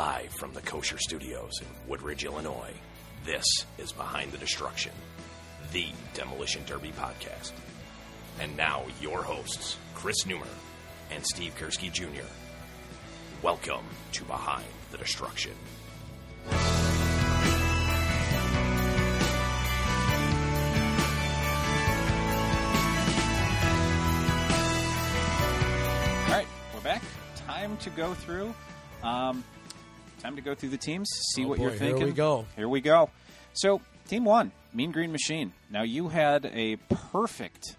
Live from the Kosher Studios in Woodridge, Illinois, this is Behind the Destruction, the Demolition Derby podcast. And now, your hosts, Chris Neumer and Steve Gursky Jr. Welcome to Behind the Destruction. All right, we're back. Time to go through. Um, time to go through the teams. See Oh, what boy, you're thinking. here we go. Here we go. So, team one, Mean Green Machine. Now, you had a perfect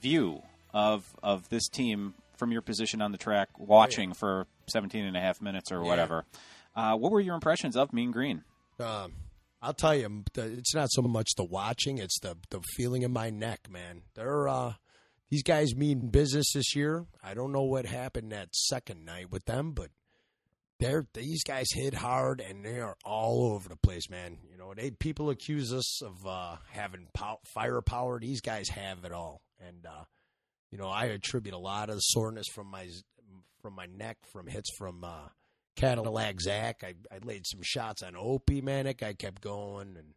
view of of this team from your position on the track, watching for 17 and a half minutes or whatever. Uh, what were your impressions of Mean Green? Um, I'll tell you, it's not so much the watching; it's the the feeling in my neck, man. They're uh, these guys mean business this year. I don't know what happened that second night with them, but they're these guys hit hard and they are all over the place, man. You know, they people accuse us of uh, having pow- firepower. These guys have it all, and uh, you know, I attribute a lot of the soreness from my from my neck from hits from. Uh, Cadillac Zach. I, I laid some shots on Opie, man. That guy kept going, and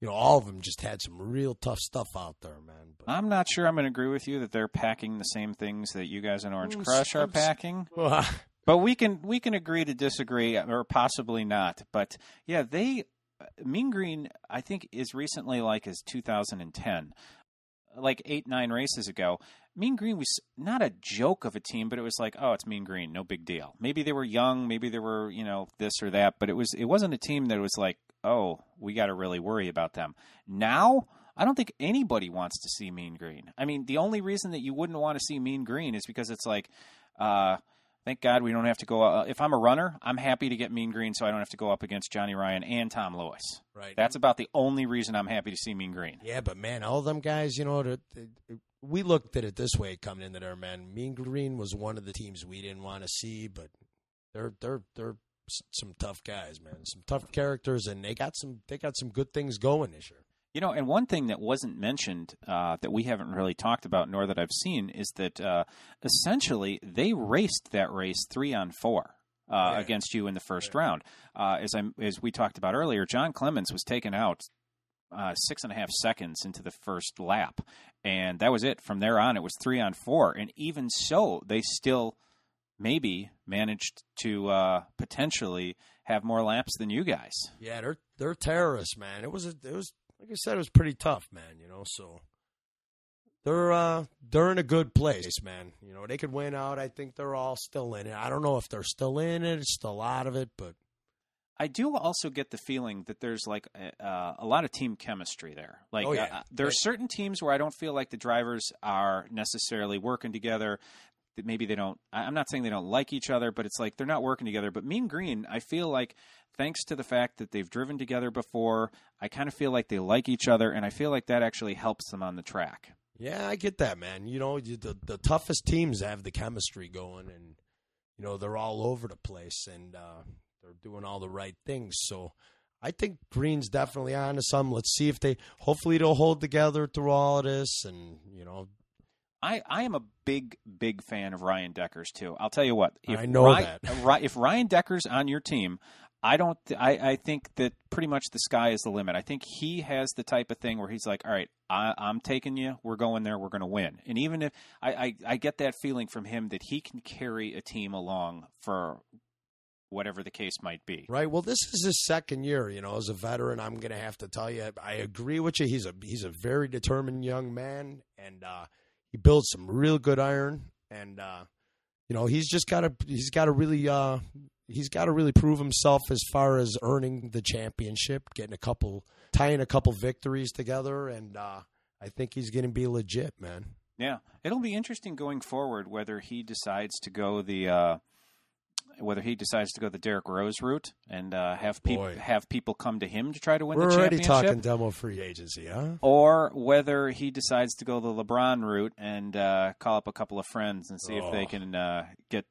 you know, all of them just had some real tough stuff out there, man. But I'm not sure I'm going to agree with you that they're packing the same things that you guys in Orange Mm, Crush are packing. well, But we can we can agree to disagree, or possibly not. But yeah, they Mean Green I think is recently like as 2010, like eight nine races ago. Mean Green was not a joke of a team, but it was like, oh, it's Mean Green, no big deal. Maybe they were young, maybe they were you know this or that, but it was it wasn't a team that was like, oh, we got to really worry about them now. I don't think anybody wants to see Mean Green. I mean, the only reason that you wouldn't want to see Mean Green is because it's like, uh, Thank God we don't have to go. Uh, if I'm a runner, I'm happy to get Mean Green, so I don't have to go up against Johnny Ryan and Tom Lewis. right. That's about the only reason I'm happy to see Mean Green. yeah, but man, all them guys, you know, we looked at it this way coming into there, man. Mean Green was one of the teams we didn't want to see, but they're they're they're some tough guys, man. Some tough characters, and they got some they got some good things going this year. You know, and one thing that wasn't mentioned uh, that we haven't really talked about, nor that I've seen, is that uh, essentially they raced that race three on four. Uh, Yeah. Against you in the first round, uh, as I as we talked about earlier, John Clemens was taken out uh, six and a half seconds into the first lap, and that was it. From there on, it was three on four, and even so, they still maybe managed to uh, potentially have more laps than you guys. Yeah, they're they're terrorists, man. It was a, it was like I said, it was pretty tough, man. You know, so they're uh they're in a good place, man. You know, they could win out. I think they're all still in it. I don't know if they're still in it. It's still out of it, but I do also get the feeling that there's like a, uh, a lot of team chemistry there. Like Oh, yeah. uh, there are certain teams where I don't feel like the drivers are necessarily working together. That maybe they don't. I'm not saying they don't like each other, but it's like they're not working together. But Mean Green, I feel like thanks to the fact that they've driven together before, I kind of feel like they like each other, and I feel like that actually helps them on the track. yeah, I get that, man. You know, the the toughest teams have the chemistry going, and you know they're all over the place, and uh, they're doing all the right things. So. I think Green's definitely on to some. Let's see if they. Hopefully, they'll hold together through all of this, and you know, I, I am a big big fan of Ryan Deckers too. I'll tell you what. If I know Ryan, that. If Ryan Decker's on your team, I don't. I, I think that pretty much the sky is the limit. I think he has the type of thing where he's like, all right, I, I'm taking you. We're going there. We're going to win. And even if I, I I get that feeling from him that he can carry a team along for whatever the case might be. Right. Well, this is his second year. You know, as a veteran, I'm going to have to tell you, I agree with you. He's a he's a very determined young man, and uh, he builds some real good iron. And uh, you know, he's just got to he's got to really uh, he's got to really prove himself as far as earning the championship, getting a couple, tying a couple victories together, and uh, I think he's going to be legit, man. Yeah, it'll be interesting going forward whether he decides to go the uh, whether he decides to go the Derrick Rose route and uh, have people have people come to him to try to win We're the already championship, talking demo free agency, huh? or whether he decides to go the LeBron route and uh, call up a couple of friends and see if they Oh. can uh, get.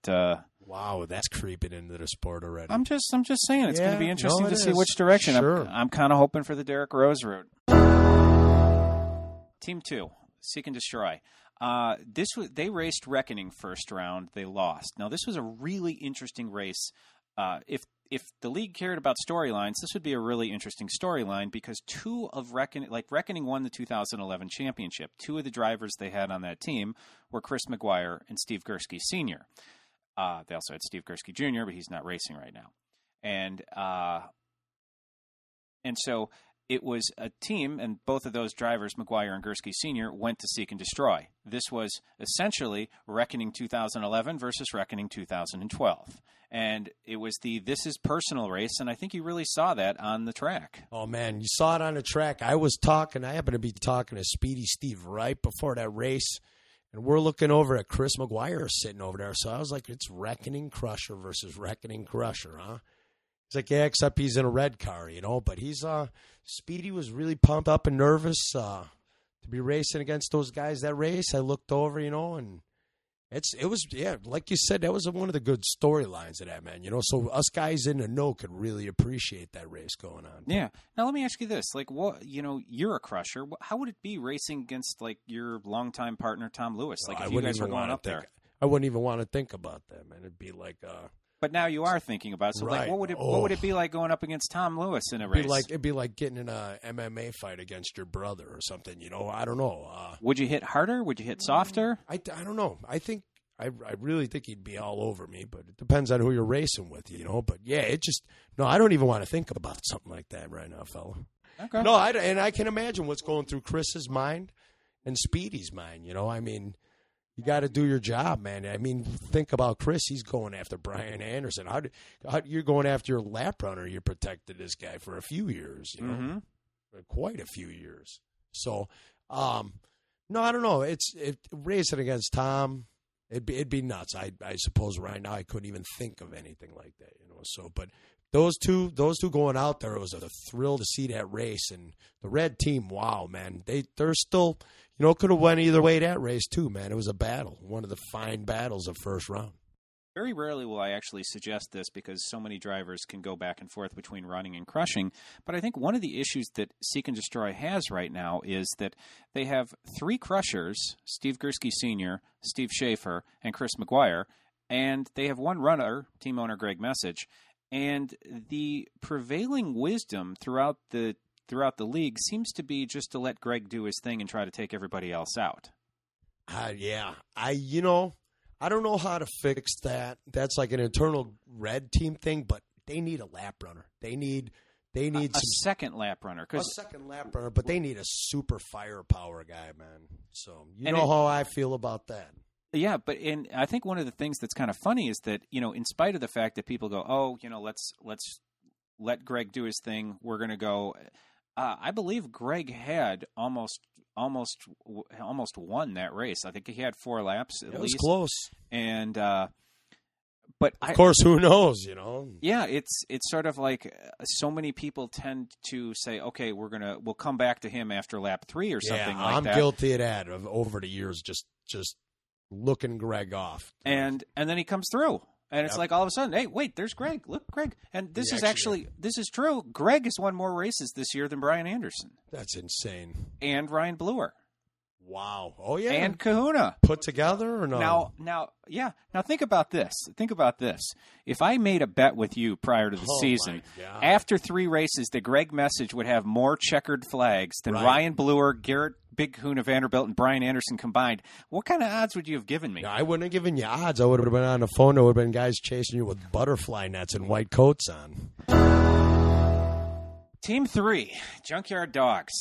Wow, that's creeping into the sport already. I'm just I'm just saying it's going to be interesting it to see which direction. Sure. I'm, I'm kind of hoping for the Derrick Rose route. Team two, seek and destroy. Uh, this was they raced Reckoning first round. They lost. Now this was a really interesting race. Uh, if if the league cared about storylines, this would be a really interesting storyline because two of Reckoning, like Reckoning won the 2011 championship. Two of the drivers they had on that team were Chris McGuire and Steve Gursky Sr. Uh, they also had Steve Gursky Jr., but he's not racing right now. And uh, and so it was a team, and both of those drivers, McGuire and Gursky Sr., went to seek and destroy. This was essentially Reckoning 2011 versus Reckoning 2012. And it was the this is personal race, and I think you really saw that on the track. Oh man, you saw it on the track. I was talking. I happened to be talking to Speedy Steve right before that race, and we're looking over at Chris McGuire sitting over there. So I was like, "It's Reckoning Crusher versus Reckoning Crusher, huh?" He's like, "Yeah, except he's in a red car, you know." But he's uh, Speedy was really pumped up and nervous uh, to be racing against those guys that race. I looked over, you know, and it's it was yeah, like you said, that was one of the good storylines of that man. You know, so us guys in the know could really appreciate that race going on. Yeah. Now let me ask you this: like, what you know, you're a crusher. How would it be racing against like your longtime partner Tom Lewis? Like, I if you guys were going up there. I wouldn't even want to think about that, man. It'd be like uh, But now you are thinking about it. So, like, what would it Oh. what would it be like going up against Tom Lewis in a it'd race? like it'd be like getting in a MMA fight against your brother or something. You know, I don't know. Uh, would you hit harder? Would you hit softer? I, I don't know. I think I I really think he'd be all over me, but it depends on who you're racing with, you know. But yeah, it just no. I don't even want to think about something like that right now, fella. Okay. No, I, and I can imagine what's going through Chris's mind and Speedy's mind. You know, I mean, you got to do your job, man. I mean, think about Chris. He's going after Brian Anderson. How, do, how you're going after your lap runner? You protected this guy for a few years. You know, hmm quite a few years. So, um, no, I don't know. It's it, racing against Tom. It'd be it'd be nuts. I I suppose right now I couldn't even think of anything like that. You know. So, but those two those two going out there it was a thrill to see that race and the red team. Wow, man, they they're still you know it could have went either way that race too, man. It was a battle, one of the fine battles of first round. Very rarely will I actually suggest this because so many drivers can go back and forth between running and crushing. But I think one of the issues that Seek and Destroy has right now is that they have three crushers Steve Gursky Sr., Steve Schaefer, and Chris McGuire. And they have one runner, team owner Greg Mesich. And the prevailing wisdom throughout the throughout the league seems to be just to let Greg do his thing and try to take everybody else out. Uh, yeah, I you know I don't know how to fix that. That's like an internal red team thing, but they need a lap runner. They need they need a some second lap runner a second lap runner, but they need a super firepower guy, man. So you know it- how I feel about that. Yeah, but in I think one of the things that's kind of funny is that you know, in spite of the fact that people go, "Oh, you know, let's let's let Greg do his thing. We're going to go." Uh, I believe Greg had almost almost almost won that race. I think he had four laps at It was least, close. and uh, but I, Of course, who knows? You know. yeah, it's it's sort of like uh, so many people tend to say, "Okay, we're gonna we'll come back to him after lap three or something yeah, like I'm that." guilty of that. Of over the years, just just looking Greg off. and and then he comes through and it's Yep. like all of a sudden hey wait there's greg look greg and this He is actually- actually this is true greg has won more races this year than brian anderson that's insane. and ryan bleuer Wow. Oh yeah. and kahuna put together or no? now now yeah now think about this think about this if i made a bet with you prior to the Oh, season after three races the greg mesich would have more checkered flags than Right. ryan bleuer gerritt big kahuna vanderbilt and brian anderson combined what kind of odds would you have given me Yeah, I wouldn't have given you odds. I would have been on the phone. There would have been guys chasing you with butterfly nets and white coats on. Team three, Junkyard Dogs.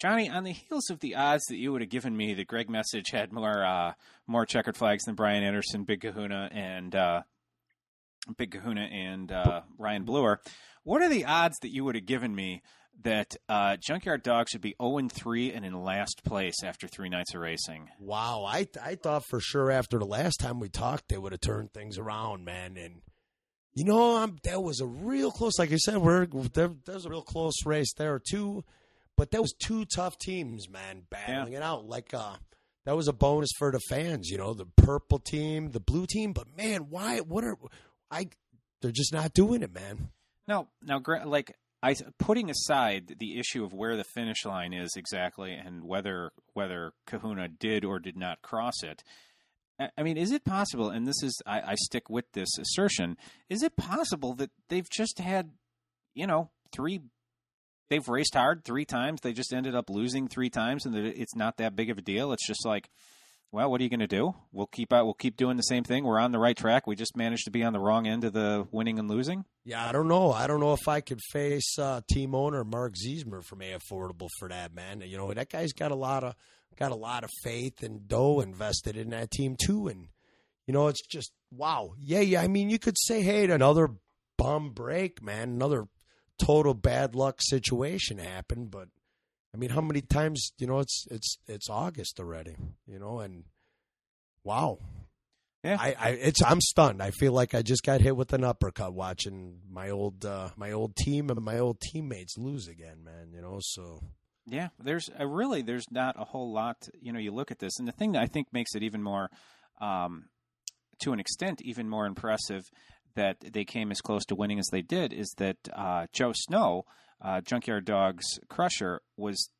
Johnny, on the heels of the odds that you would have given me that Greg Mesich had more uh, more checkered flags than Brian Anderson, Big Kahuna, and uh, Big Kahuna and uh, Ryan Bleuer, what are the odds that you would have given me that uh, Junkyard Dogs would be 0 3 and in last place after three nights of racing? Wow, I I thought for sure after the last time we talked they would have turned things around, man. And you know, I'm, that was a real close. Like I said, we're there, there's a real close race there too. But that was two tough teams, man, battling it out. Like uh, that was a bonus for the fans. You know, the purple team, the blue team. But man, why? What are I? They're just not doing it, man. No, now, like I putting aside the issue of where the finish line is exactly and whether whether Kahuna did or did not cross it. I- mean, is it possible? And this is, I, I stick with this assertion. Is it possible that they've just had, you know, three? They've raced hard three times. They just ended up losing three times, and that it's not that big of a deal. It's just like, well, what are you going to do? We'll keep out. We'll keep doing the same thing. We're on the right track. We just managed to be on the wrong end of the winning and losing. Yeah, I don't know. I don't know if I could face uh, team owner Mark Ziesmer from A Affordable for that man. You know that guy's got a lot of got a lot of faith and dough invested in that team too, and you know it's just wow. Yeah, yeah. I mean, you could say, hey, another bum break, man, another total bad luck situation happened, but I mean, how many times? You know, it's it's it's August already. You know, and wow. Yeah. I, I it's I'm stunned. I feel like I just got hit with an uppercut watching my old uh, my old team and my old teammates lose again, man. You know, so Yeah, there's uh, really there's not a whole lot. You know, you look at this, and the thing that I think makes it even more, um, to an extent, even more impressive that they came as close to winning as they did is that uh, Joe Snow, uh, Junkyard Dog's crusher, was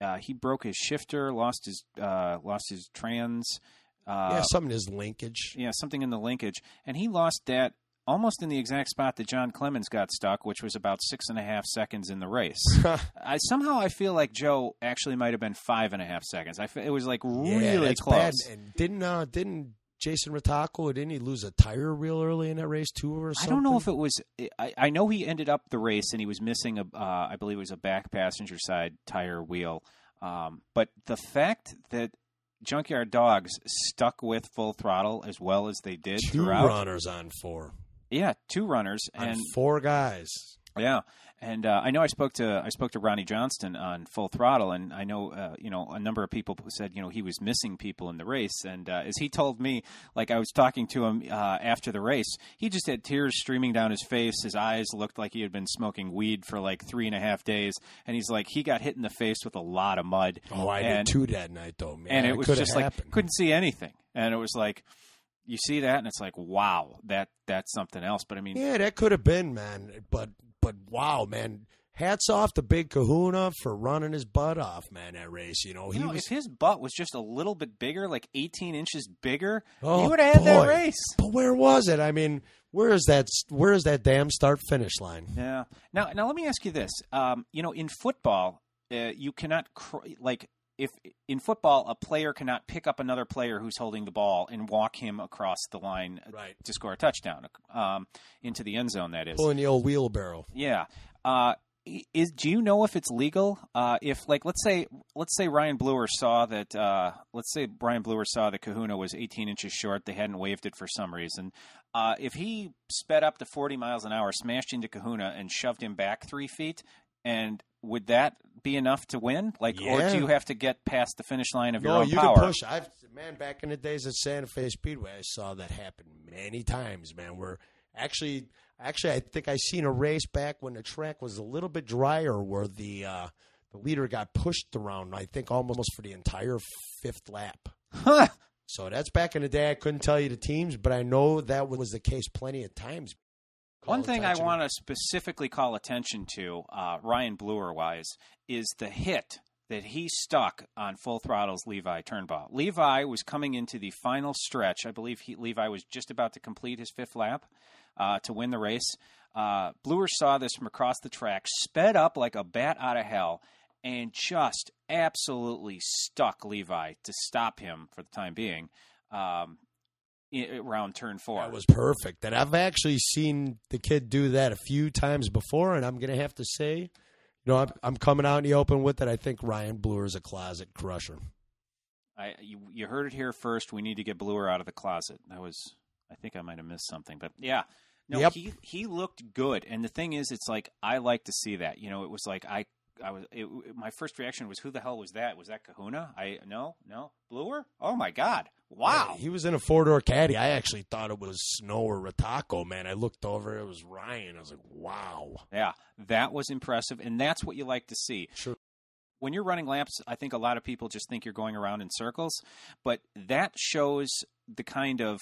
uh, he broke his shifter, lost his uh, lost his trans. Uh, yeah, something in his linkage. yeah, something in the linkage, and he lost that almost in the exact spot that John Clemens got stuck, which was about six and a half seconds in the race. I, somehow I feel like Joe actually might have been five and a half seconds. I it was like really that's close. bad. And didn't uh, didn't Jason Ritako didn't he lose a tire real early in that race too, or something? I don't know if it was. I, I know he ended up the race and he was missing a. Uh, I believe it was a back passenger side tire wheel. Um, but the fact that Junkyard Dogs stuck with full throttle as well as they did two throughout. runners on four, Yeah, two runners on and four guys. Yeah, and uh, I know I spoke to I spoke to Ronnie Johnston on Full Throttle, and I know uh, you know a number of people said you know he was missing people in the race, and uh, as he told me, like I was talking to him uh, after the race, he just had tears streaming down his face. His eyes looked like he had been smoking weed for like three and a half days, and he's like he got hit in the face with a lot of mud. Oh, I and, did too that night though, man. and it was just happened. like couldn't see anything, and it was like. You see that, and it's like, wow, that that's something else. But I mean, Yeah, that could have been, man. But but wow, man. Hats off to Big Kahuna for running his butt off, man. That race, you know, he You know, was. if his butt was just a little bit bigger, like 18 inches bigger, Oh, he would have had that race. But where was it? I mean, where is that? Where is that damn start finish line? Yeah. Now, now let me ask you this. Um, you know, in football, uh, you cannot cr- like if in football a player cannot pick up another player who's holding the ball and walk him across the line Right. to score a touchdown um, into the end zone. That is. Pulling the old wheelbarrow. Yeah. Uh, is do you know if it's legal? Uh, if like let's say let's say Ryan Bleuer saw that uh, let's say Brian Bleuer saw that Kahuna was 18 inches short. They hadn't waived it for some reason. Uh, if he sped up to 40 miles an hour, smashed into Kahuna, and shoved him back three feet, and would that be enough to win? Like, or do you have to get past the finish line of your No, own you power? can push. I've man back in the days at Santa Fe Speedway, I saw that happen many times, man. Where actually, actually, I think I seen a race back when the track was a little bit drier, where the uh, the leader got pushed around. I think almost for the entire fifth lap. Huh. So that's back in the day. I couldn't tell you the teams, but I know that was the case plenty of times. One thing I want to specifically call attention to, uh, Ryan Bleuer wise, is the hit that he stuck on Full Throttle's Levi Turnbow. Levi was coming into the final stretch. I believe he, Levi was just about to complete his fifth lap uh, to win the race. Uh, Bleuer saw this from across the track, sped up like a bat out of hell, and just absolutely stuck Levi to stop him for the time being. Um, around turn four. That was perfect. And I've actually seen the kid do that a few times before, and I'm going to have to say, you know, I'm, I'm coming out in the open with it. I think Ryan Bleuer is a closet crusher. I you, you heard it here first. We need to get Bleuer out of the closet. That was I think I might have missed something, but yeah. No, Yep. he he looked good. And the thing is it's like I like to see that. You know, it was like I I was it, my first reaction was who the hell was that? Was that Kahuna? I no, no. Bleuer? Oh my god. Wow. Yeah, he was in a four door caddy. I actually thought it was Snow or Rataco, man. I looked over, it was Ryan. I was like, wow. Yeah, that was impressive and that's what you like to see. Sure. when you're running laps, I think a lot of people just think you're going around in circles, but that shows the kind of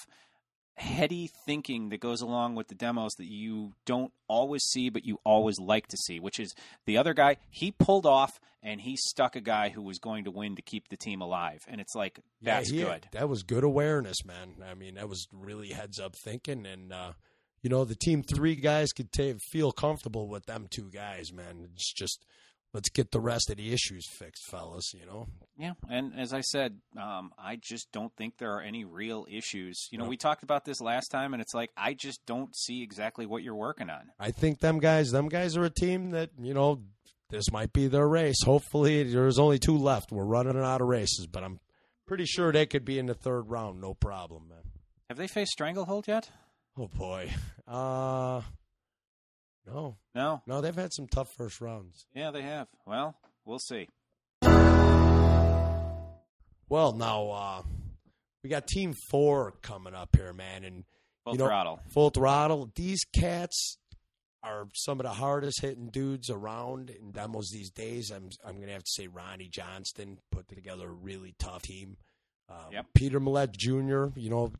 heady thinking that goes along with the demos that you don't always see, but you always like to see, which is the other guy, he pulled off and he stuck a guy who was going to win to keep the team alive. And it's like, that's yeah, he- good. That was good awareness, man. I mean, that was really heads up thinking, and uh, you know, the team three guys could ta feel comfortable with them two guys, man. It's just let's get the rest of the issues fixed, fellas. You know, Yeah, and as I said, um, I just don't think there are any real issues. You know, No. we talked about this last time, and it's like I just don't see exactly what you're working on. I think them guys, them guys are a team that you know. This might be their race. Hopefully, there's only two left. We're running out of races, but I'm pretty sure they could be in the third round, no problem, man. Have they faced Stranglehold yet? Oh boy, uh, no, No. no, they've had some tough first rounds. Yeah, they have. Well, we'll see. Well, now uh, we got Team Four coming up here, man, and Full You know- throttle. full throttle. These cats are some of the hardest hitting dudes around in demos these days. I'm I'm gonna have to say Ronnie Johnston put together a really tough team. Um, Yep. Peter Millette Jr. You know,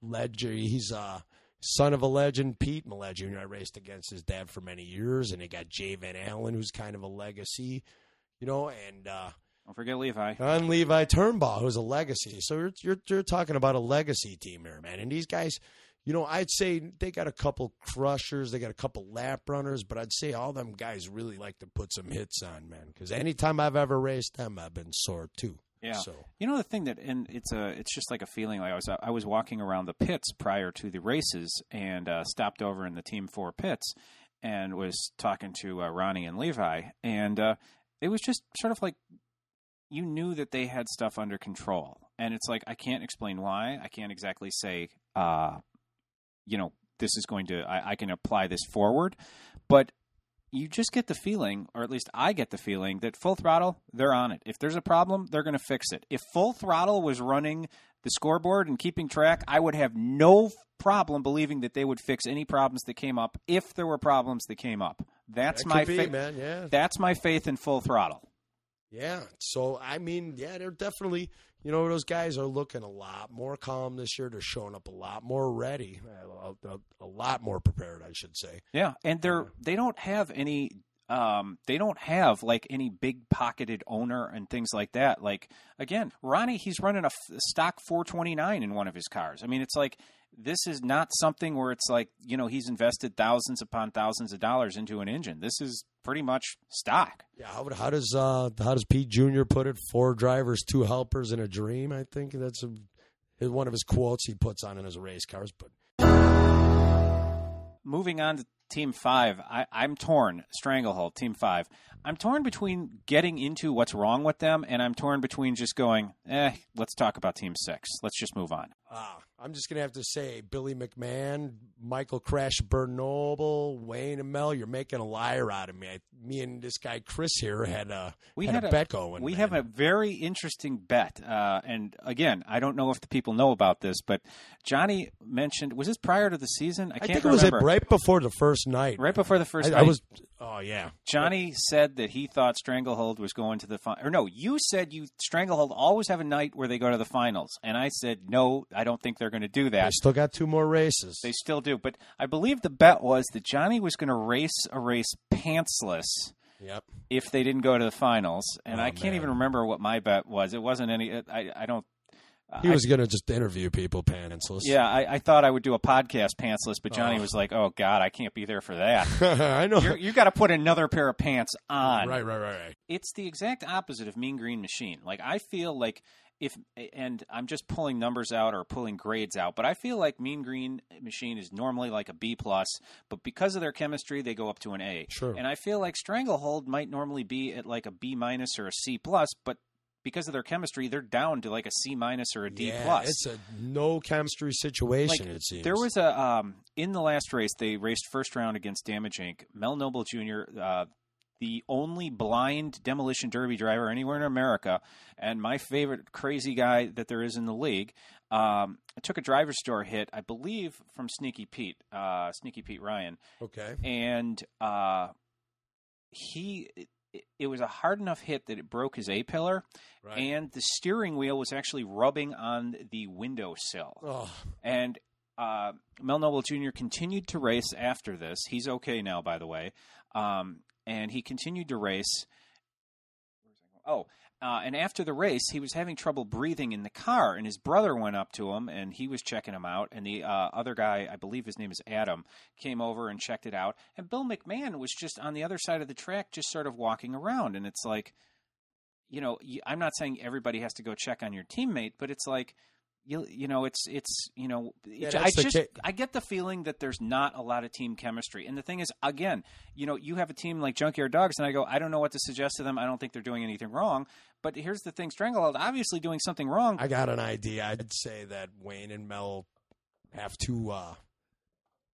legend. He's uh son of a legend, Pete Millette Jr. I raced against his dad for many years, and they got Jay Van Allen, who's kind of a legacy. You know, and uh, Don't forget Levi. and Levi Turnbaugh, who's a legacy. So you're, you're you're talking about a legacy team here, man. And these guys, you know, I'd say they got a couple crushers, they got a couple lap runners, but I'd say all them guys really like to put some hits on, man. Because anytime I've ever raced them, I've been sore too. Yeah. So You know the thing that, and it's a, it's just like a feeling. Like I was, I was walking around the pits prior to the races, and uh, stopped over in the Team Four pits, and was talking to uh, Ronnie and Levi, and uh, it was just sort of like you knew that they had stuff under control, and it's like I can't explain why. I can't exactly say, uh, you know, this is going to. I, I can apply this forward, but you just get the feeling, or at least I get the feeling, that full throttle, they're on it. If there's a problem, they're going to fix it. If full throttle was running the scoreboard and keeping track, I would have no problem believing that they would fix any problems that came up if there were problems that came up. That's that my be, faith. man. Yeah, That's my faith in full throttle. yeah. So I mean, yeah, they're definitely. You know, those guys are looking a lot more calm this year. They're showing up a lot more ready, a, a, a lot more prepared, I should say. Yeah, and they're they don't have any um they don't have like any big pocketed owner and things like that. Like again, Ronnie he's running a f- stock 429 in one of his cars. I mean, it's like this is not something where it's like, you know, he's invested thousands upon thousands of dollars into an engine. This is pretty much stock. Yeah, how, how does uh, how does Pete Jr. put it? Four drivers, two helpers, and a dream. I think that's a, one of his quotes he puts on in his race cars. But moving on to Team Five, I, I'm torn. Stranglehold, Team Five. I'm torn between getting into what's wrong with them, and I'm torn between just going, eh, let's talk about Team Six. Let's just move on. Uh, I'm just gonna have to say, Billy McMahon, Michael Crash Bernoble, Wayne and Mel, you're making a liar out of me. I, me and this guy Chris here had a We had, had a, a- bet going. we man. have a very interesting bet, uh, and again, I don't know if the people know about this, but Johnny mentioned was this prior to the season? I I can't think it was right before the first night. Right before the first I, night. I was. Oh yeah. Johnny said that he thought Stranglehold was going to the final. Or no, you said you Stranglehold always have a night where they go to the finals, and I said no, I don't think they're going to do that. They still got two more races. They still do, but I believe the bet was that Johnny was going to race a race pantsless yep. if they didn't go to the finals, and Oh, I can't man. even remember what my bet was. It wasn't any. I I don't. He was gonna just interview people, pantsless. yeah, I, I thought I would do a podcast pantsless, but Johnny Oh. was like, "Oh God, I can't be there for that. I know. You're, you got to put another pair of pants on." Right, right, right, right. it's the exact opposite of Mean Green Machine. Like I feel like if and I'm just pulling numbers out or pulling grades out, but I feel like Mean Green Machine is normally like a B plus, but because of their chemistry, they go up to an A. Sure. And I feel like Stranglehold might normally be at like a B minus or a C plus, but because of their chemistry, they're down to like a C minus or a D yeah, plus. It's a no chemistry situation. Like, it seems There was a um, in the last race they raced first round against Damage Inc. Mel Noble Jr. Uh, the only blind demolition derby driver anywhere in America, and my favorite crazy guy that there is in the league. Um, took a driver's store hit, I believe, from Sneaky Pete, uh, Sneaky Pete Ryan, okay. and uh, he. It, it was a hard enough hit that it broke his A pillar, Right. and the steering wheel was actually rubbing on the windowsill oh, and uh, Mel Noble Jr. continued to race after this. He's okay now, by the way. Um, and he continued to race. Oh, uh, and after the race, he was having trouble breathing in the car, and his brother went up to him, and he was checking him out. And the uh, other guy, I believe his name is Adam, came over and checked it out. And Bill McMahon was just on the other side of the track, just sort of walking around. And it's like, you know, I'm not saying everybody has to go check on your teammate, but it's like you you know it's it's you know Yeah, I just ca- I get the feeling that there's not a lot of team chemistry. And the thing is, again, you know, you have a team like Junkyard Dogs, and I go, I don't know what to suggest to them. I don't think they're doing anything wrong. But here's the thing: Stranglehold obviously doing something wrong. I got an idea. I'd say that Wayne and Mel have to uh,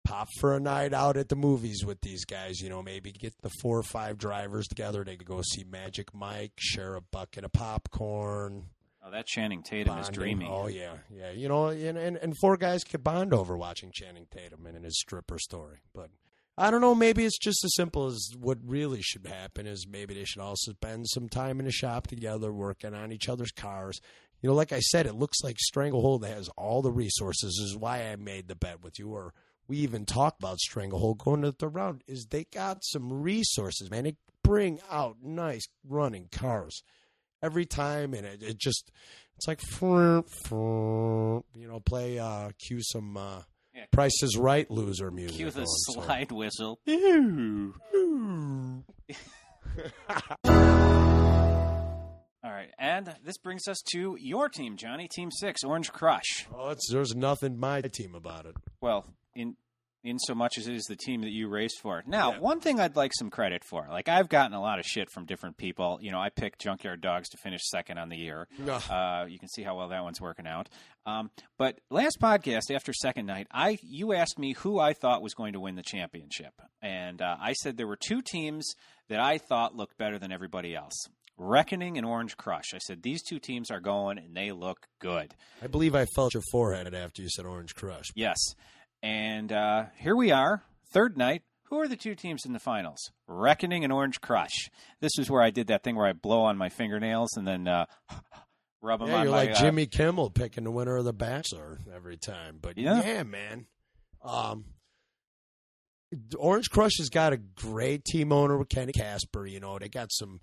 pop for a night out at the movies with these guys. You know, maybe get the four or five drivers together. They could go see Magic Mike, share a bucket of popcorn. Oh, that Channing Tatum is bonding. dreamy. Oh yeah, yeah. You know, and, and and four guys could bond over watching Channing Tatum and his stripper story. But I don't know. Maybe it's just as simple as what really should happen is maybe they should also spend some time in the shop together, working on each other's cars. You know, like I said, it looks like Stranglehold has all the resources. Is why I made the bet with you, or we even talked about Stranglehold going to the round. Is they got some resources, man. They bring out nice running cars every time, and it, it just it's like you know, play uh, cue some uh, Yeah. Price is Right loser music. Cue the so- slide whistle. All right, and this brings us to your team, Johnny, Team Six, Orange Crush. Oh, it's, there's nothing my team about it. Well, in in so much as it is the team that you raced for. Now, Yeah. one thing I'd like some credit for. Like I've gotten a lot of shit from different people. You know, I picked Junkyard Dogs to finish second on the year. Uh, you can see how well that one's working out. Um, but last podcast after second night, I you asked me who I thought was going to win the championship, and uh, I said there were two teams that I thought looked better than everybody else. Reckoning and Orange Crush. I said these two teams are going and they look good. I believe I felt your forehead after you said Orange Crush. Yes. And uh, here we are, third night. Who are the two teams in the finals? Reckoning and Orange Crush. This is where I did that thing where I blow on my fingernails and then uh, rub them Yeah, on you're my like uh, Jimmy Kimmel picking the winner of The Bachelor every time. But Yeah. yeah, man. Um, Orange Crush has got a great team owner with Kenny Casper. You know, they got some.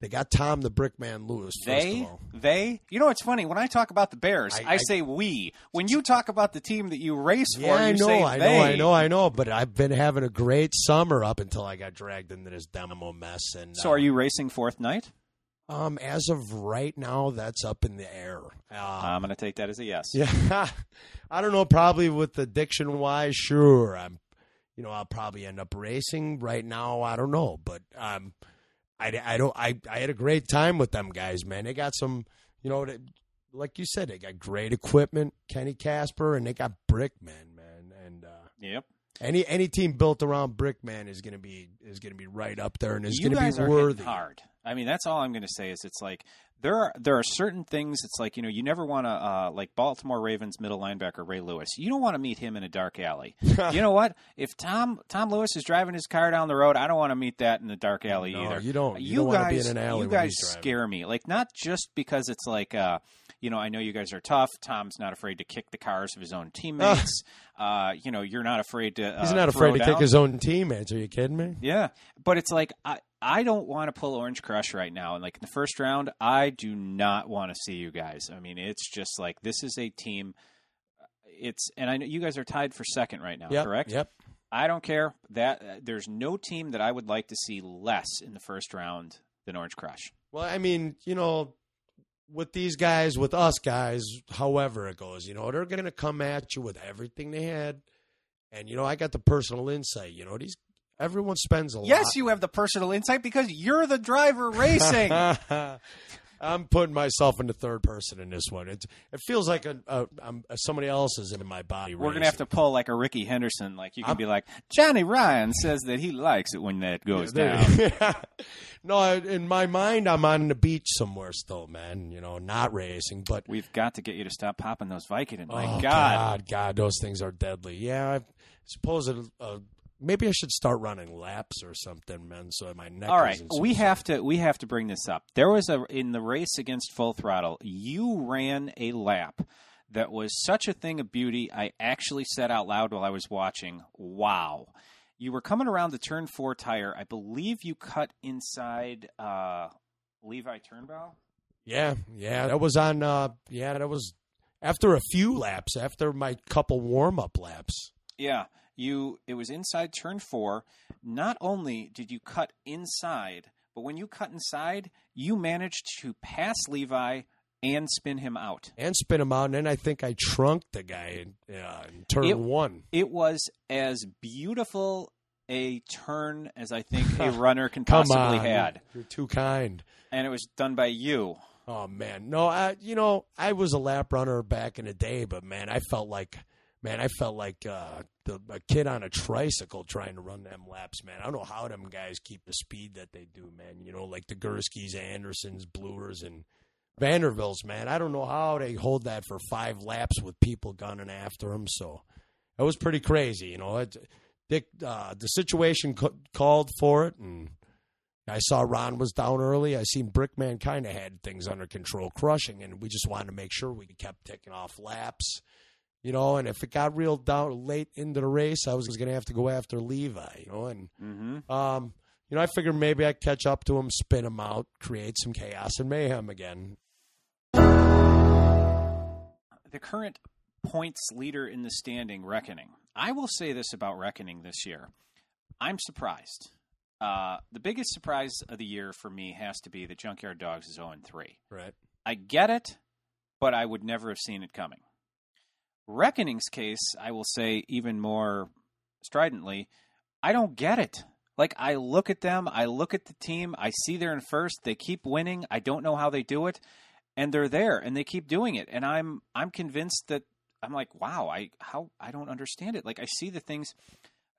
They got Tom the Brickman Lewis. First They, of all, they, you know what's funny? When I talk about the Bears, I, I- I- say we. When you talk about the team that you race for, yeah, I you know, I they. know, I know, I know. But I've been having a great summer up until I got dragged into this demo mess. And So uh, are you racing fourth night? Um, as of right now, that's up in the air. Uh, I'm going to take that as a yes. Yeah, I don't know. Probably with addiction wise, sure. I'm, you know, I'll probably end up racing. Right now, I don't know, but um, I, I don't. I I had a great time with them guys, man. They got some, you know, they, like you said, they got great equipment. Kenny Casper and they got Brickman, man, and. uh Yep. any any team built around Brickman is gonna be is gonna be right up there and is you gonna be worthy. hard. I mean, that's all I'm going to say. Is it's like there are there are certain things. It's like you know you never want to uh, like Baltimore Ravens middle linebacker Ray Lewis. You don't want to meet him in a dark alley. you know what? If Tom Tom Lewis is driving his car down the road, I don't want to meet that in the dark alley No, either. you don't. You don't wanna guys, be in an alley you guys scare me. Like not just because it's like. Uh, you know, I know you guys are tough. Tom's not afraid to kick the cars of his own teammates. uh, you know, you're not afraid to. Uh, He's not afraid to down. kick his own teammates. Are you kidding me? Yeah, but it's like I I don't want to pull Orange Crush right now. And like in the first round, I do not want to see you guys. I mean, it's just like this is a team. It's and I know you guys are tied for second right now, Yep, correct? Yep. I don't care that uh, there's no team that I would like to see less in the first round than Orange Crush. Well, I mean, you know, with these guys, with us guys, however it goes, you know, they're going to come at you with everything they had. And, you know, I got the personal insight. You know, these everyone spends a Yes, lot. Yes, you have the personal insight because you're the driver racing. I'm putting myself in the third person in this one. It, it feels like a, a, I'm, somebody else is in my body. We're gonna have to pull like a Rickey Henderson. Like you can I'm- be like Johnny Ryan says that he likes it when that goes down. Yeah. no, I- in my mind, I'm on the beach somewhere still, man. You know, not racing, but We've got to get you to stop popping those Vicodin. My oh, God. God, God, those things are deadly. Yeah, I suppose it. Uh, maybe I should start running laps or something, man. So my neck. All right, we have to we have to bring this up. There was a in the race against Full Throttle. You ran a lap that was such a thing of beauty. I actually said out loud while I was watching, "Wow." You were coming around the turn 4 tire. I believe you cut inside uh Levi Turnbow. Yeah, yeah, that was on. Uh, yeah, that was after a few laps, after my couple warm up laps. Yeah, you. It was inside turn four. Not only did you cut inside, but when you cut inside, you managed to pass Levi and spin him out. and spin him out. And then I think I trunked the guy in, uh, in turn It- one. It was as beautiful a turn as I think a runner can possibly on, had, you're too kind. and it was done by you. Oh man, no, I you know I was a lap runner back in the day, but man, I felt like man, I felt like uh, the a kid on a tricycle trying to run them laps, man. I don't know how them guys keep the speed that they do, man. You know, like the Gurskys, Andersons, Bleuers, and Vanderbilts, man. I don't know how they hold that for five laps with people gunning after them. So it was pretty crazy, you know. It, Dick, uh, the situation called for it, and I saw Ron was down early. I seen Brickman kind of had things under control, crushing, and we just wanted to make sure we kept taking off laps, you know. And if it got real down late into the race, I was going to have to go after Levi, you know. And Mm-hmm. um, you know, I figured maybe I'd catch up to him, spin him out, create some chaos and mayhem again. the current points leader in the standing, Reckoning. I will say this about Reckoning this year. I'm surprised. Uh, the biggest surprise of the year for me has to be that Junkyard Dogs is 0 3. Right. I get it, but I would never have seen it coming. Reckoning's case, I will say even more stridently, I don't get it. Like, I look at them, I look at the team, I see they're in first, they keep winning, I don't know how they do it, and they're there and they keep doing it. And I'm I'm convinced that I'm like, wow, I how I don't understand it. Like I see the things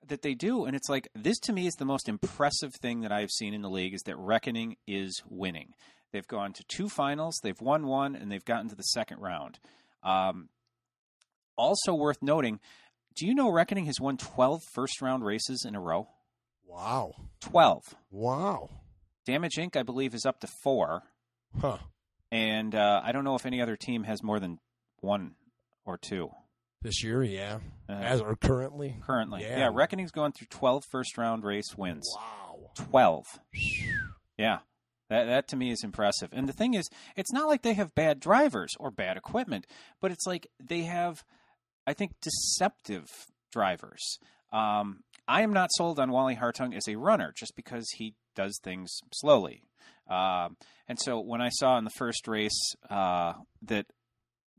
that they do, and it's like this to me is the most impressive thing that I've seen in the league is that Reckoning is winning. They've gone to two finals, they've won one, and they've gotten to the second round. Um, also worth noting, do you know Reckoning has won 12 first round races in a row? Wow. 12. Wow. Damage Inc., I believe, is up to four. Huh. And uh, I don't know if any other team has more than one or two This year, yeah. uh, As or currently. currently. yeah. Yeah. Reckoning's going through 12 first round race wins. Wow. 12. Yeah. That, that to me is impressive. And the thing is, it's not like they have bad drivers or bad equipment, but it's like they have, I think, deceptive drivers. Um, I am not sold on Wally Hartung as a runner just because he does things slowly. Um, and so when I saw in the first race uh, that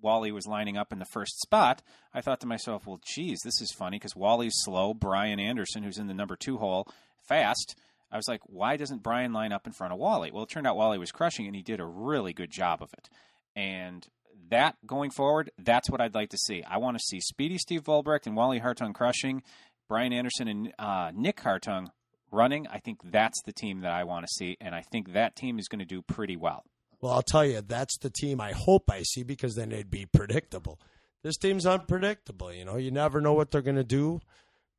Wally was lining up in the first spot, I thought to myself, well, geez, this is funny because Wally's slow. Brian Anderson, who's in the number two hole, fast. I was like, why doesn't Brian line up in front of Wally? Well, it turned out Wally was crushing, and he did a really good job of it. And that going forward, that's what I'd like to see. I want to see Speedy Steve Volbrecht and Wally Hartung crushing, Brian Anderson and uh, Nick Hartung running. I think that's the team that I want to see, and I think that team is going to do pretty well. Well, I'll tell you, that's the team I hope I see because then they'd be predictable. This team's unpredictable. You know, you never know what they're going to do.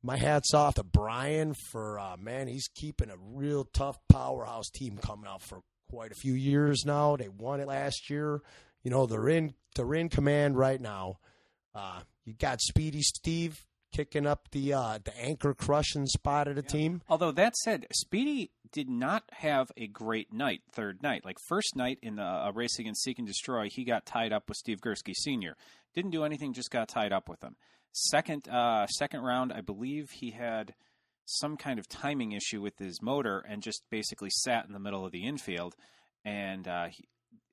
My hat's off to Brian for uh, man. He's keeping a real tough powerhouse team coming out for quite a few years now. They won it last year. You know, they're in they're in command right now. Uh, you got Speedy Steve kicking up the uh, the anchor crushing spot of the team. Although that said, Speedy did not have a great night. Third night, like first night in the uh, race against Seek and Destroy, he got tied up with Steve Gursky Senior. Didn't do anything, just got tied up with him. Second, uh, second round, I believe he had some kind of timing issue with his motor and just basically sat in the middle of the infield. And uh, he,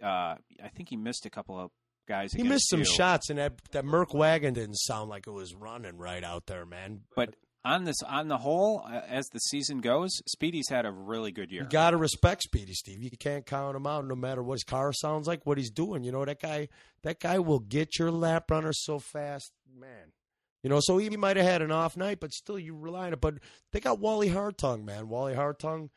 uh, I think he missed a couple of guys. He missed some shots, and that that Merc wagon didn't sound like it was running right out there, man. But on this, on the whole, uh, as the season goes, Speedy's had a really good year. You got to respect Speedy Steve. You can't count him out no matter what his car sounds like, what he's doing. You know that guy. That guy will get your lap runner so fast, man. You know, so he might have had an off night, but still you rely on it. But they got Wally Hartung, man. Wally Hartung.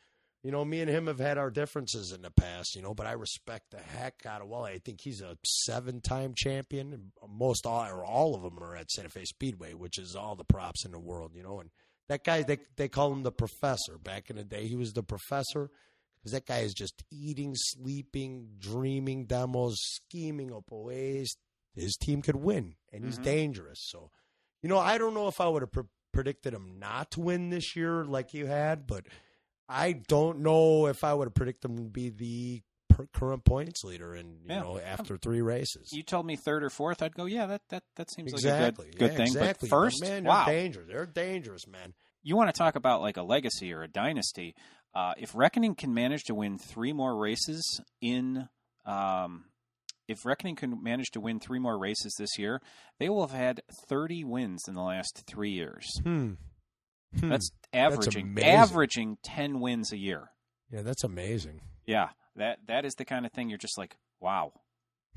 You know, me and him have had our differences in the past, you know, but I respect the heck out of Wally. I think he's a seven-time champion. Most all or all of them are at Santa Fe Speedway, which is all the props in the world, you know. And that guy, they they call him the professor. Back in the day, he was the professor because that guy is just eating, sleeping, dreaming demos, scheming up ways his team could win, and he's Mhm. dangerous. So, you know, I don't know if I would have pre- predicted him not to win this year like you had, but I don't know if I would have predicted him to be the per- current points leader in you Yeah. know after three races. You told me third or fourth, I'd go, yeah, that that that seems exactly, like a good good Yeah, thing. Exactly. But first, man, wow, they're dangerous. They're dangerous, man. you want to talk about like a legacy or a dynasty. Uh, if Reckoning can manage to win three more races in, um, if Reckoning can manage to win three more races this year, they will have had 30 wins in the last three years. Hmm. Hmm. That's averaging amazing. averaging 10 wins a year. yeah, that's amazing. Yeah, that that is the kind of thing you're just like, wow,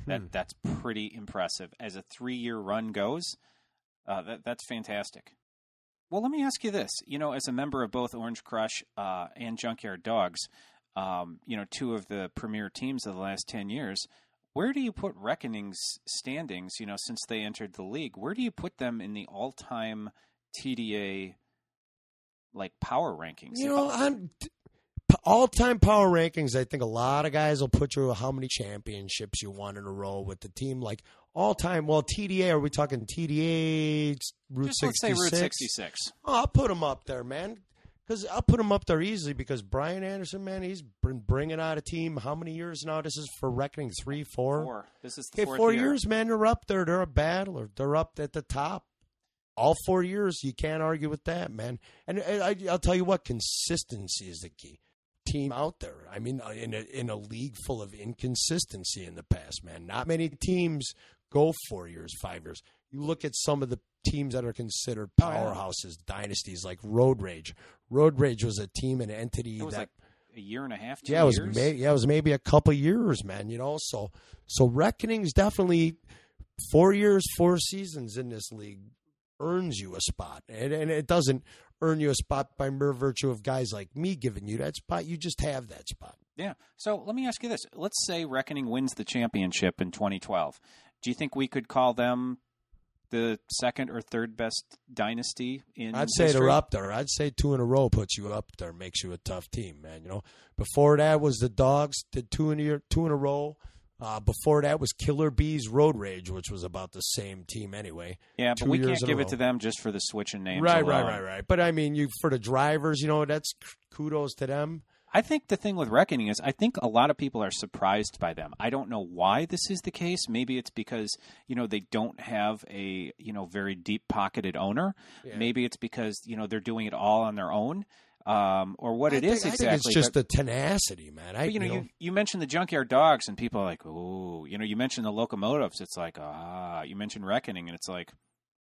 that Hmm. that's pretty impressive. As a three year run goes, uh, that that's fantastic. Well, let me ask you this: you know, as a member of both Orange Crush uh, and Junkyard Dogs, um, you know, two of the premier teams of the last ten years. Where do you put Reckoning's standings? You know, since they entered the league, where do you put them in the all-time TDA like power rankings? You know, all time power rankings, I think a lot of guys will put you how many championships you won in a row with the team. Like all time, well, TDA, are we talking TDA, Route say 66? Route 66. Oh, I'll put them up there, man. Because I'll put him up there easily because Brian Anderson, man, he's been bringing out a team. How many years now? This is for reckoning three, four. Four. This is the Okay, four year. years, man. They're up there. They're a battler. They're up at the top. All four years, you can't argue with that, man. And, and I, I'll tell you what, consistency is the key. Team out there. I mean, uh, in a in a league full of inconsistency in the past, man. Not many teams go four years, five years. You look at some of the teams that are considered Oh, powerhouses, dynasties like Road Rage. Road Rage was a team, an entity that like a year and a half. Two yeah, it was years. may, yeah, it was maybe a couple years, man. You know, so so reckoning's definitely four years, four seasons in this league earns you a spot, and and it doesn't earn you a spot by mere virtue of guys like me giving you that spot. You just have that spot. Yeah. So let me ask you this: Let's say Reckoning wins the championship in 2012. Do you think we could call them the second or third best dynasty in? I'd say history? they're up there. I'd say two in a row puts you up there, makes you a tough team, man. You know, before that was the Dogs did two in a year, two in a row. Uh, before that was Killer Bees Road Rage, which was about the same team anyway. Yeah, but we can't give it to them just for the switch in names. Right, right, right, right. But I mean, you for the drivers, you know, that's kudos to them. I think the thing with Reckoning is I think a lot of people are surprised by them. I don't know why this is the case. Maybe it's because, you know, they don't have a, you know, very deep pocketed owner. Yeah. Maybe it's because, you know, they're doing it all on their own. Um, or what I it is think, exactly. I think it's just but, the tenacity, man. I but, you know, you, you mentioned the junkyard dogs and people are like, oh, you know, you mentioned the locomotives. It's like, ah, you mentioned Reckoning and it's like,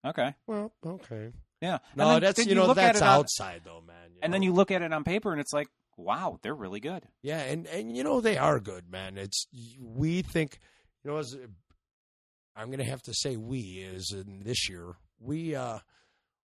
okay. well, okay. Yeah. No, then, that's then you know that's it on- outside though, man. and then you look at it on paper and it's like, wow, they're really good. Yeah, and and you know they are good, man. It's we think, you know, as I'm going to have to say we is in this year we uh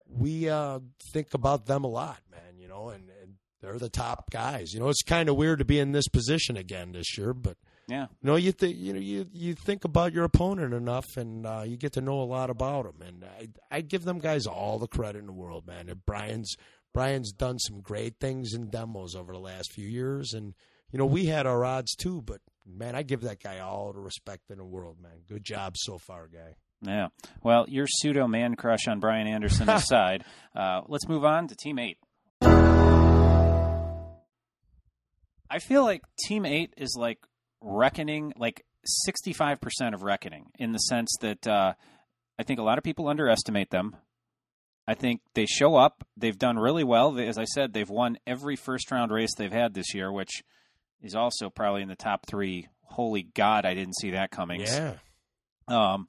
we uh think about them a lot, man. You know, and, and they're the top guys. You know, it's kind of weird to be in this position again this year, but Yeah. you know, you think you know you you think about your opponent enough, and uh, you get to know a lot about them. And I I give them guys all the credit in the world, man. And Brian's Brian's done some great things in demos over the last few years, and you know we had our odds too. But man, I give that guy all the respect in the world, man. Good job so far, guy. Yeah. Well, your pseudo man crush on Brian Anderson aside, uh, let's move on to Team 8. I feel like Team 8 is like reckoning, like 65% of reckoning, in the sense that uh, I think a lot of people underestimate them. I think they show up. They've done really well. They, as I said, they've won every first round race they've had this year, which is also probably in the top three. Holy God, I didn't see that coming. Yeah, Um,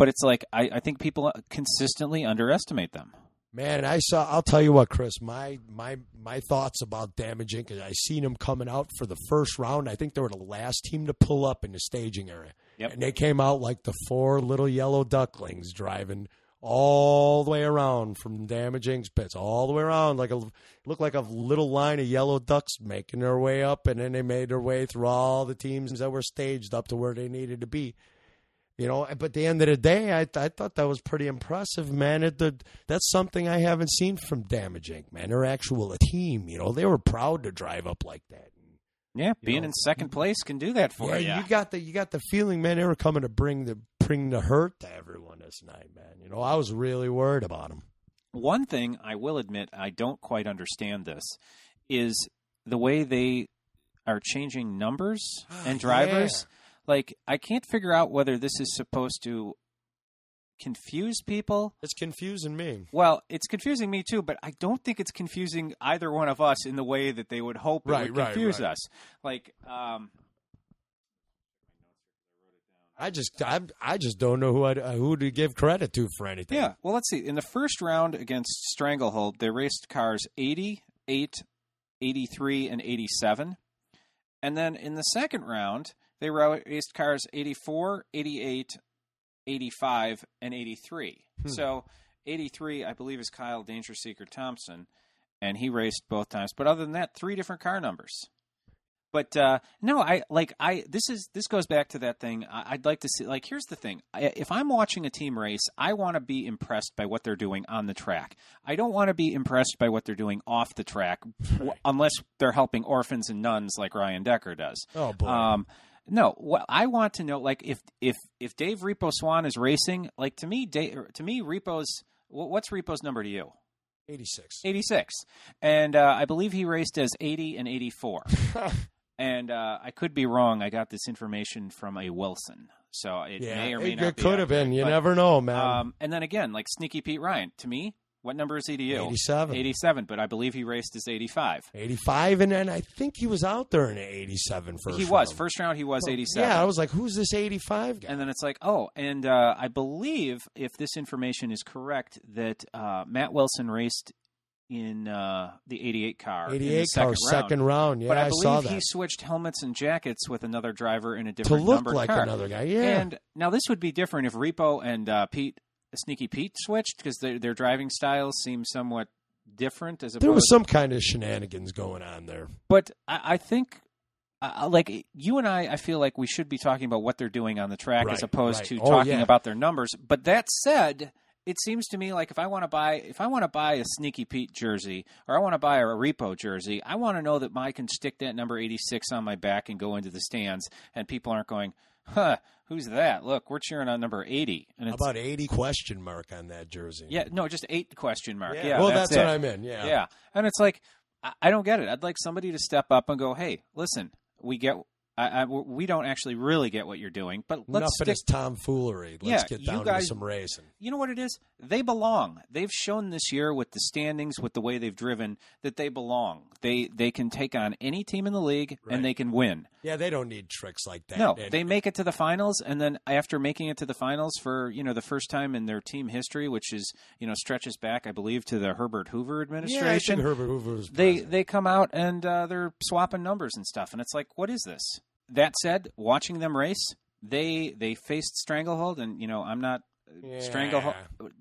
but it's like I, I think people consistently underestimate them. man. I saw. I'll tell you what, Chris. My my my thoughts about Damage Inc. I seen them coming out for the first round. I think they were the last team to pull up in the staging area. Yep. And they came out like the four little yellow ducklings driving all the way around from Damage Inc.'s pits, all the way around like a looked like a little line of yellow ducks making their way up, and then they made their way through all the teams that were staged up to where they needed to be. You know, but at the end of the day, I I thought that was pretty impressive, man. It, the, that's something I haven't seen from Damage Inc. Man, they're actual a team. You know, they were proud to drive up like that. Yeah, being know, in second place can do that for yeah, you. you got the you got the feeling, man. They were coming to bring the bring the hurt to everyone this night, man. You know, I was really worried about them. One thing I will admit I don't quite understand this is the way they are changing numbers ah, and drivers. Like I can't figure out whether this is supposed to confuse people. It's confusing me. Well, it's confusing me too, but I don't think it's confusing either one of us in the way that they would hope it Right, would right, confuse right. us. Like, um, I just, I, I just don't know who I, who to give credit to for anything. yeah. Well, let's see. In the first round against Stranglehold, they raced cars 80, 8, 83, and 87. And then in the second round, they raced cars 84, 88, 85, and 83. Hmm. So 83, I believe, is Kyle Danger Seeker Thompson, and he raced both times. But other than that, three different car numbers. But uh, no, I like I. This is this goes back to that thing. I, I'd like to see. Like, here's the thing: I, if I'm watching a team race, I want to be impressed by what they're doing on the track. I don't want to be impressed by what they're doing off the track, w- unless they're helping orphans and nuns like Ryan Decker does. Oh boy. Um, no, well, I want to know, like, if if if Dave Repo Swan is racing, like to me, Dave, to me, Repo's what's Repo's number to you? 86. Eighty six, and uh, I believe he raced as eighty and eighty four. and uh, I could be wrong. I got this information from a Wilson, so it yeah, may or may it, not. it be could have been. You but, never know, man. Um, and then again, like Sneaky Pete Ryan, to me, what number is he to you? 87. 87, but I believe he raced as 85. 85, and then I think he was out there in an 87 first he was. round. First round, he was 87. Yeah, I was like, who's this 85 guy? And then it's like, oh, and uh, I believe if this information is correct, that uh, Matt Wilson raced in uh, the 88 car. in the 88 second car, round. second round. Yeah, but I, I, believe saw that. he switched helmets and jackets with another driver in a different to look like car. another guy. Yeah. And now this would be different if Repo and uh, Pete, Sneaky Pete, switched because their their driving styles seem somewhat different as there was some kind of shenanigans going on there. But I, I think, uh, like you and I, I feel like we should be talking about what they're doing on the track Right, as opposed right. to Oh, talking yeah. about their numbers. But that said, it seems to me like if I want to buy if I want to buy a Sneaky Pete jersey or I want to buy a Repo jersey, I want to know that I can stick that number eighty six on my back and go into the stands, and people aren't going, "Huh, who's that? Look, we're cheering on number eighty." And about 80 question mark on that jersey? yeah, no, just eight question mark. Yeah, well, that's, that's, what I meant. Yeah. Yeah. And it's like, I don't get it. I'd like somebody to step up and go, hey, listen, we get, I, I, we don't actually really get what you're doing, but let's Enough of stick. this tomfoolery. Let's Yeah, get down guys- to some racing. You know what it is? They belong. They've shown this year with the standings, with the way they've driven, that they belong. They they can take on any team in the league Right. and they can win. Yeah, they don't need tricks like that. No, they make it to the finals, and then after making it to the finals for you know the first time in their team history, which is you know stretches back, I believe, to the Herbert Hoover yeah, administration. think Herbert Hoover they they come out and uh, they're swapping numbers and stuff, and it's like, what is this? That said, watching them race, they they faced Stranglehold, and you know I'm not Yeah. Stranglehold.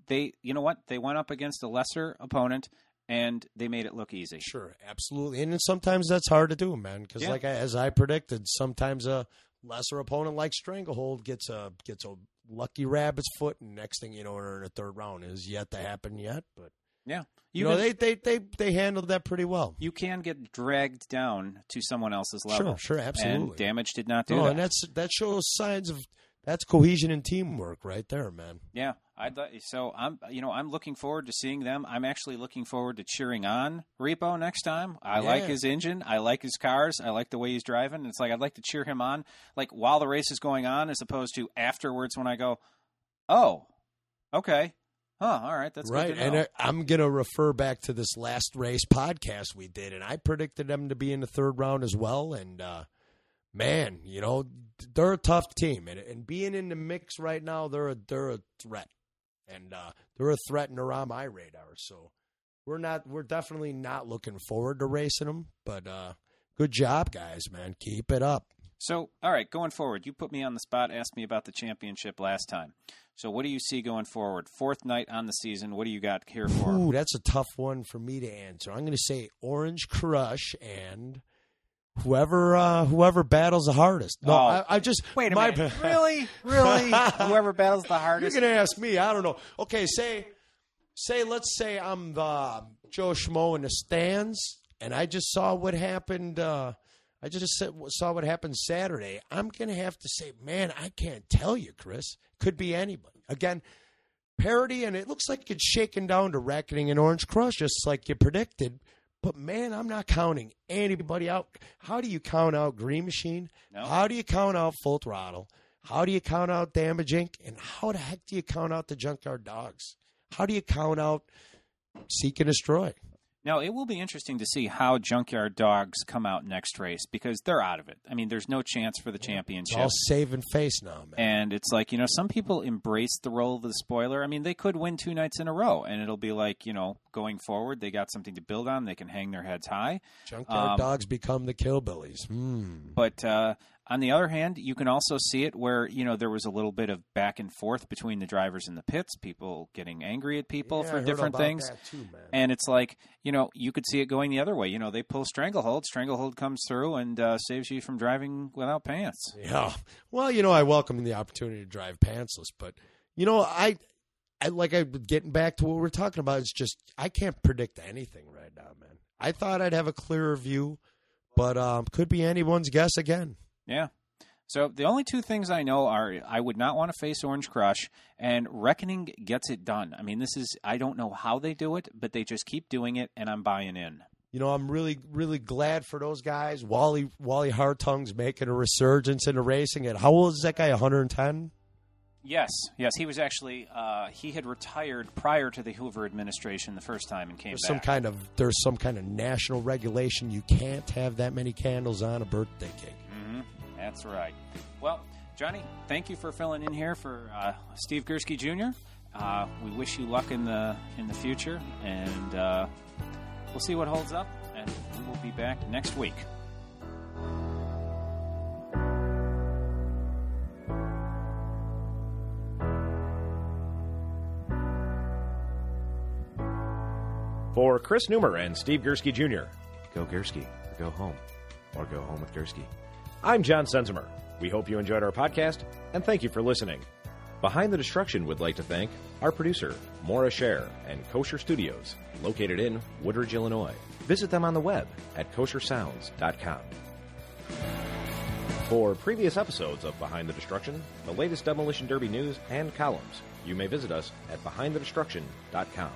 They you know what? They went up against a lesser opponent, and they made it look easy. Sure, absolutely, and sometimes that's hard to do, man. Because Yeah. like I, as I predicted, sometimes a lesser opponent like Stranglehold gets a gets a lucky rabbit's foot, and next thing you know, in the third round is yet to happen yet. But Yeah, you, you know, can- they, they they they handled that pretty well. you can get dragged down to someone else's level. Sure, sure, absolutely. And damage did not do oh, No, that. and that's that shows signs of that's cohesion and teamwork right there, man. Yeah, I'd so I'm you know I'm looking forward to seeing them. I'm actually looking forward to cheering on Repo next time. I like his engine. I like his cars. I like the way he's driving. It's like I'd like to cheer him on, like while the race is going on, as opposed to afterwards when I go, oh, okay, huh, all right, that's right, and I'm gonna refer back to this last race podcast we did, and I predicted them to be in the third round as well. And uh, man, you know they're a tough team, and, and being in the mix right now, they're a they're a threat, and uh, they're a threat and they're my radar. So we're not we're definitely not looking forward to racing them, but uh, good job, guys, man, keep it up. So, all right, going forward, you put me on the spot, asked me about the championship last time. So, what do you see going forward? Fourth night on the season. What do you got here for? Ooh, that's a tough one for me to answer. I'm going to say Orange Crush and whoever uh, whoever battles the hardest. No, Oh. I, I just Wait a my minute. really, really? Whoever battles the hardest. You're going to ask me. I don't know. Okay, say say let's say I'm the Joe Schmo in the stands, and I just saw what happened uh, I just saw what happened Saturday. I'm going to have to say, man, I can't tell you, Chris. Could be anybody. Again, parity, and it looks like it's shaken down to Reckoning and Orange Crush, just like you predicted. But man, I'm not counting anybody out. How do you count out Green Machine? No. How do you count out Full Throttle? How do you count out Damage Inc? And how the heck do you count out the Junkyard Dogs? How do you count out Seek and Destroy? Now, it will be interesting to see how Junkyard Dogs come out next race because they're out of it. I mean, there's no chance for the championship. It's all save and face now, man. And it's like, you know, some people embrace the role of the spoiler. I mean, they could win two nights in a row, and it'll be like, you know, going forward, they got something to build on. They can hang their heads high. Junkyard um, Dogs become the Killbillies. Hmm. But uh, on the other hand, you can also see it where, you know, there was a little bit of back and forth between the drivers in the pits, people getting angry at people Yeah, for different things. too. And it's like, you know, you could see it going the other way. You know, they pull Stranglehold, Stranglehold comes through and uh, saves you from driving without pants. Yeah. Well, you know, I welcome the opportunity to drive pantsless, but you know, I, I like I getting back to what we're talking about. It's just I can't predict anything right now, man. I thought I'd have a clearer view, but um, could be anyone's guess again. Yeah. So the only two things I know are I would not want to face Orange Crush, and Reckoning gets it done. I mean, this is I don't know how they do it, but they just keep doing it, and I'm buying in. You know, I'm really, really glad for those guys. Wally, Wally Hartung's making a resurgence into racing. At how old is that guy? 110. Yes, yes, he was actually uh, he had retired prior to the Hoover administration the first time and came There's back. some kind of there's some kind of national regulation. You can't have that many candles on a birthday cake. That's right. Well, Johnny, thank you for filling in here for uh, Steve Gursky Jr. Uh, we wish you luck in the in the future, and uh, we'll see what holds up. And we will be back next week. For Chris Neumer and Steve Gursky Jr., go Gursky or go home, or go home with Gursky. I'm John Sensimer. We hope you enjoyed our podcast, and thank you for listening. Behind the Destruction would like to thank our producer, Maura Scher, and Kosher Studios, located in Woodridge, Illinois. Visit them on the web at koshersounds.com. For previous episodes of Behind the Destruction, the latest Demolition Derby news, and columns, you may visit us at behindthedestruction.com.